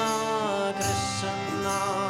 Krishna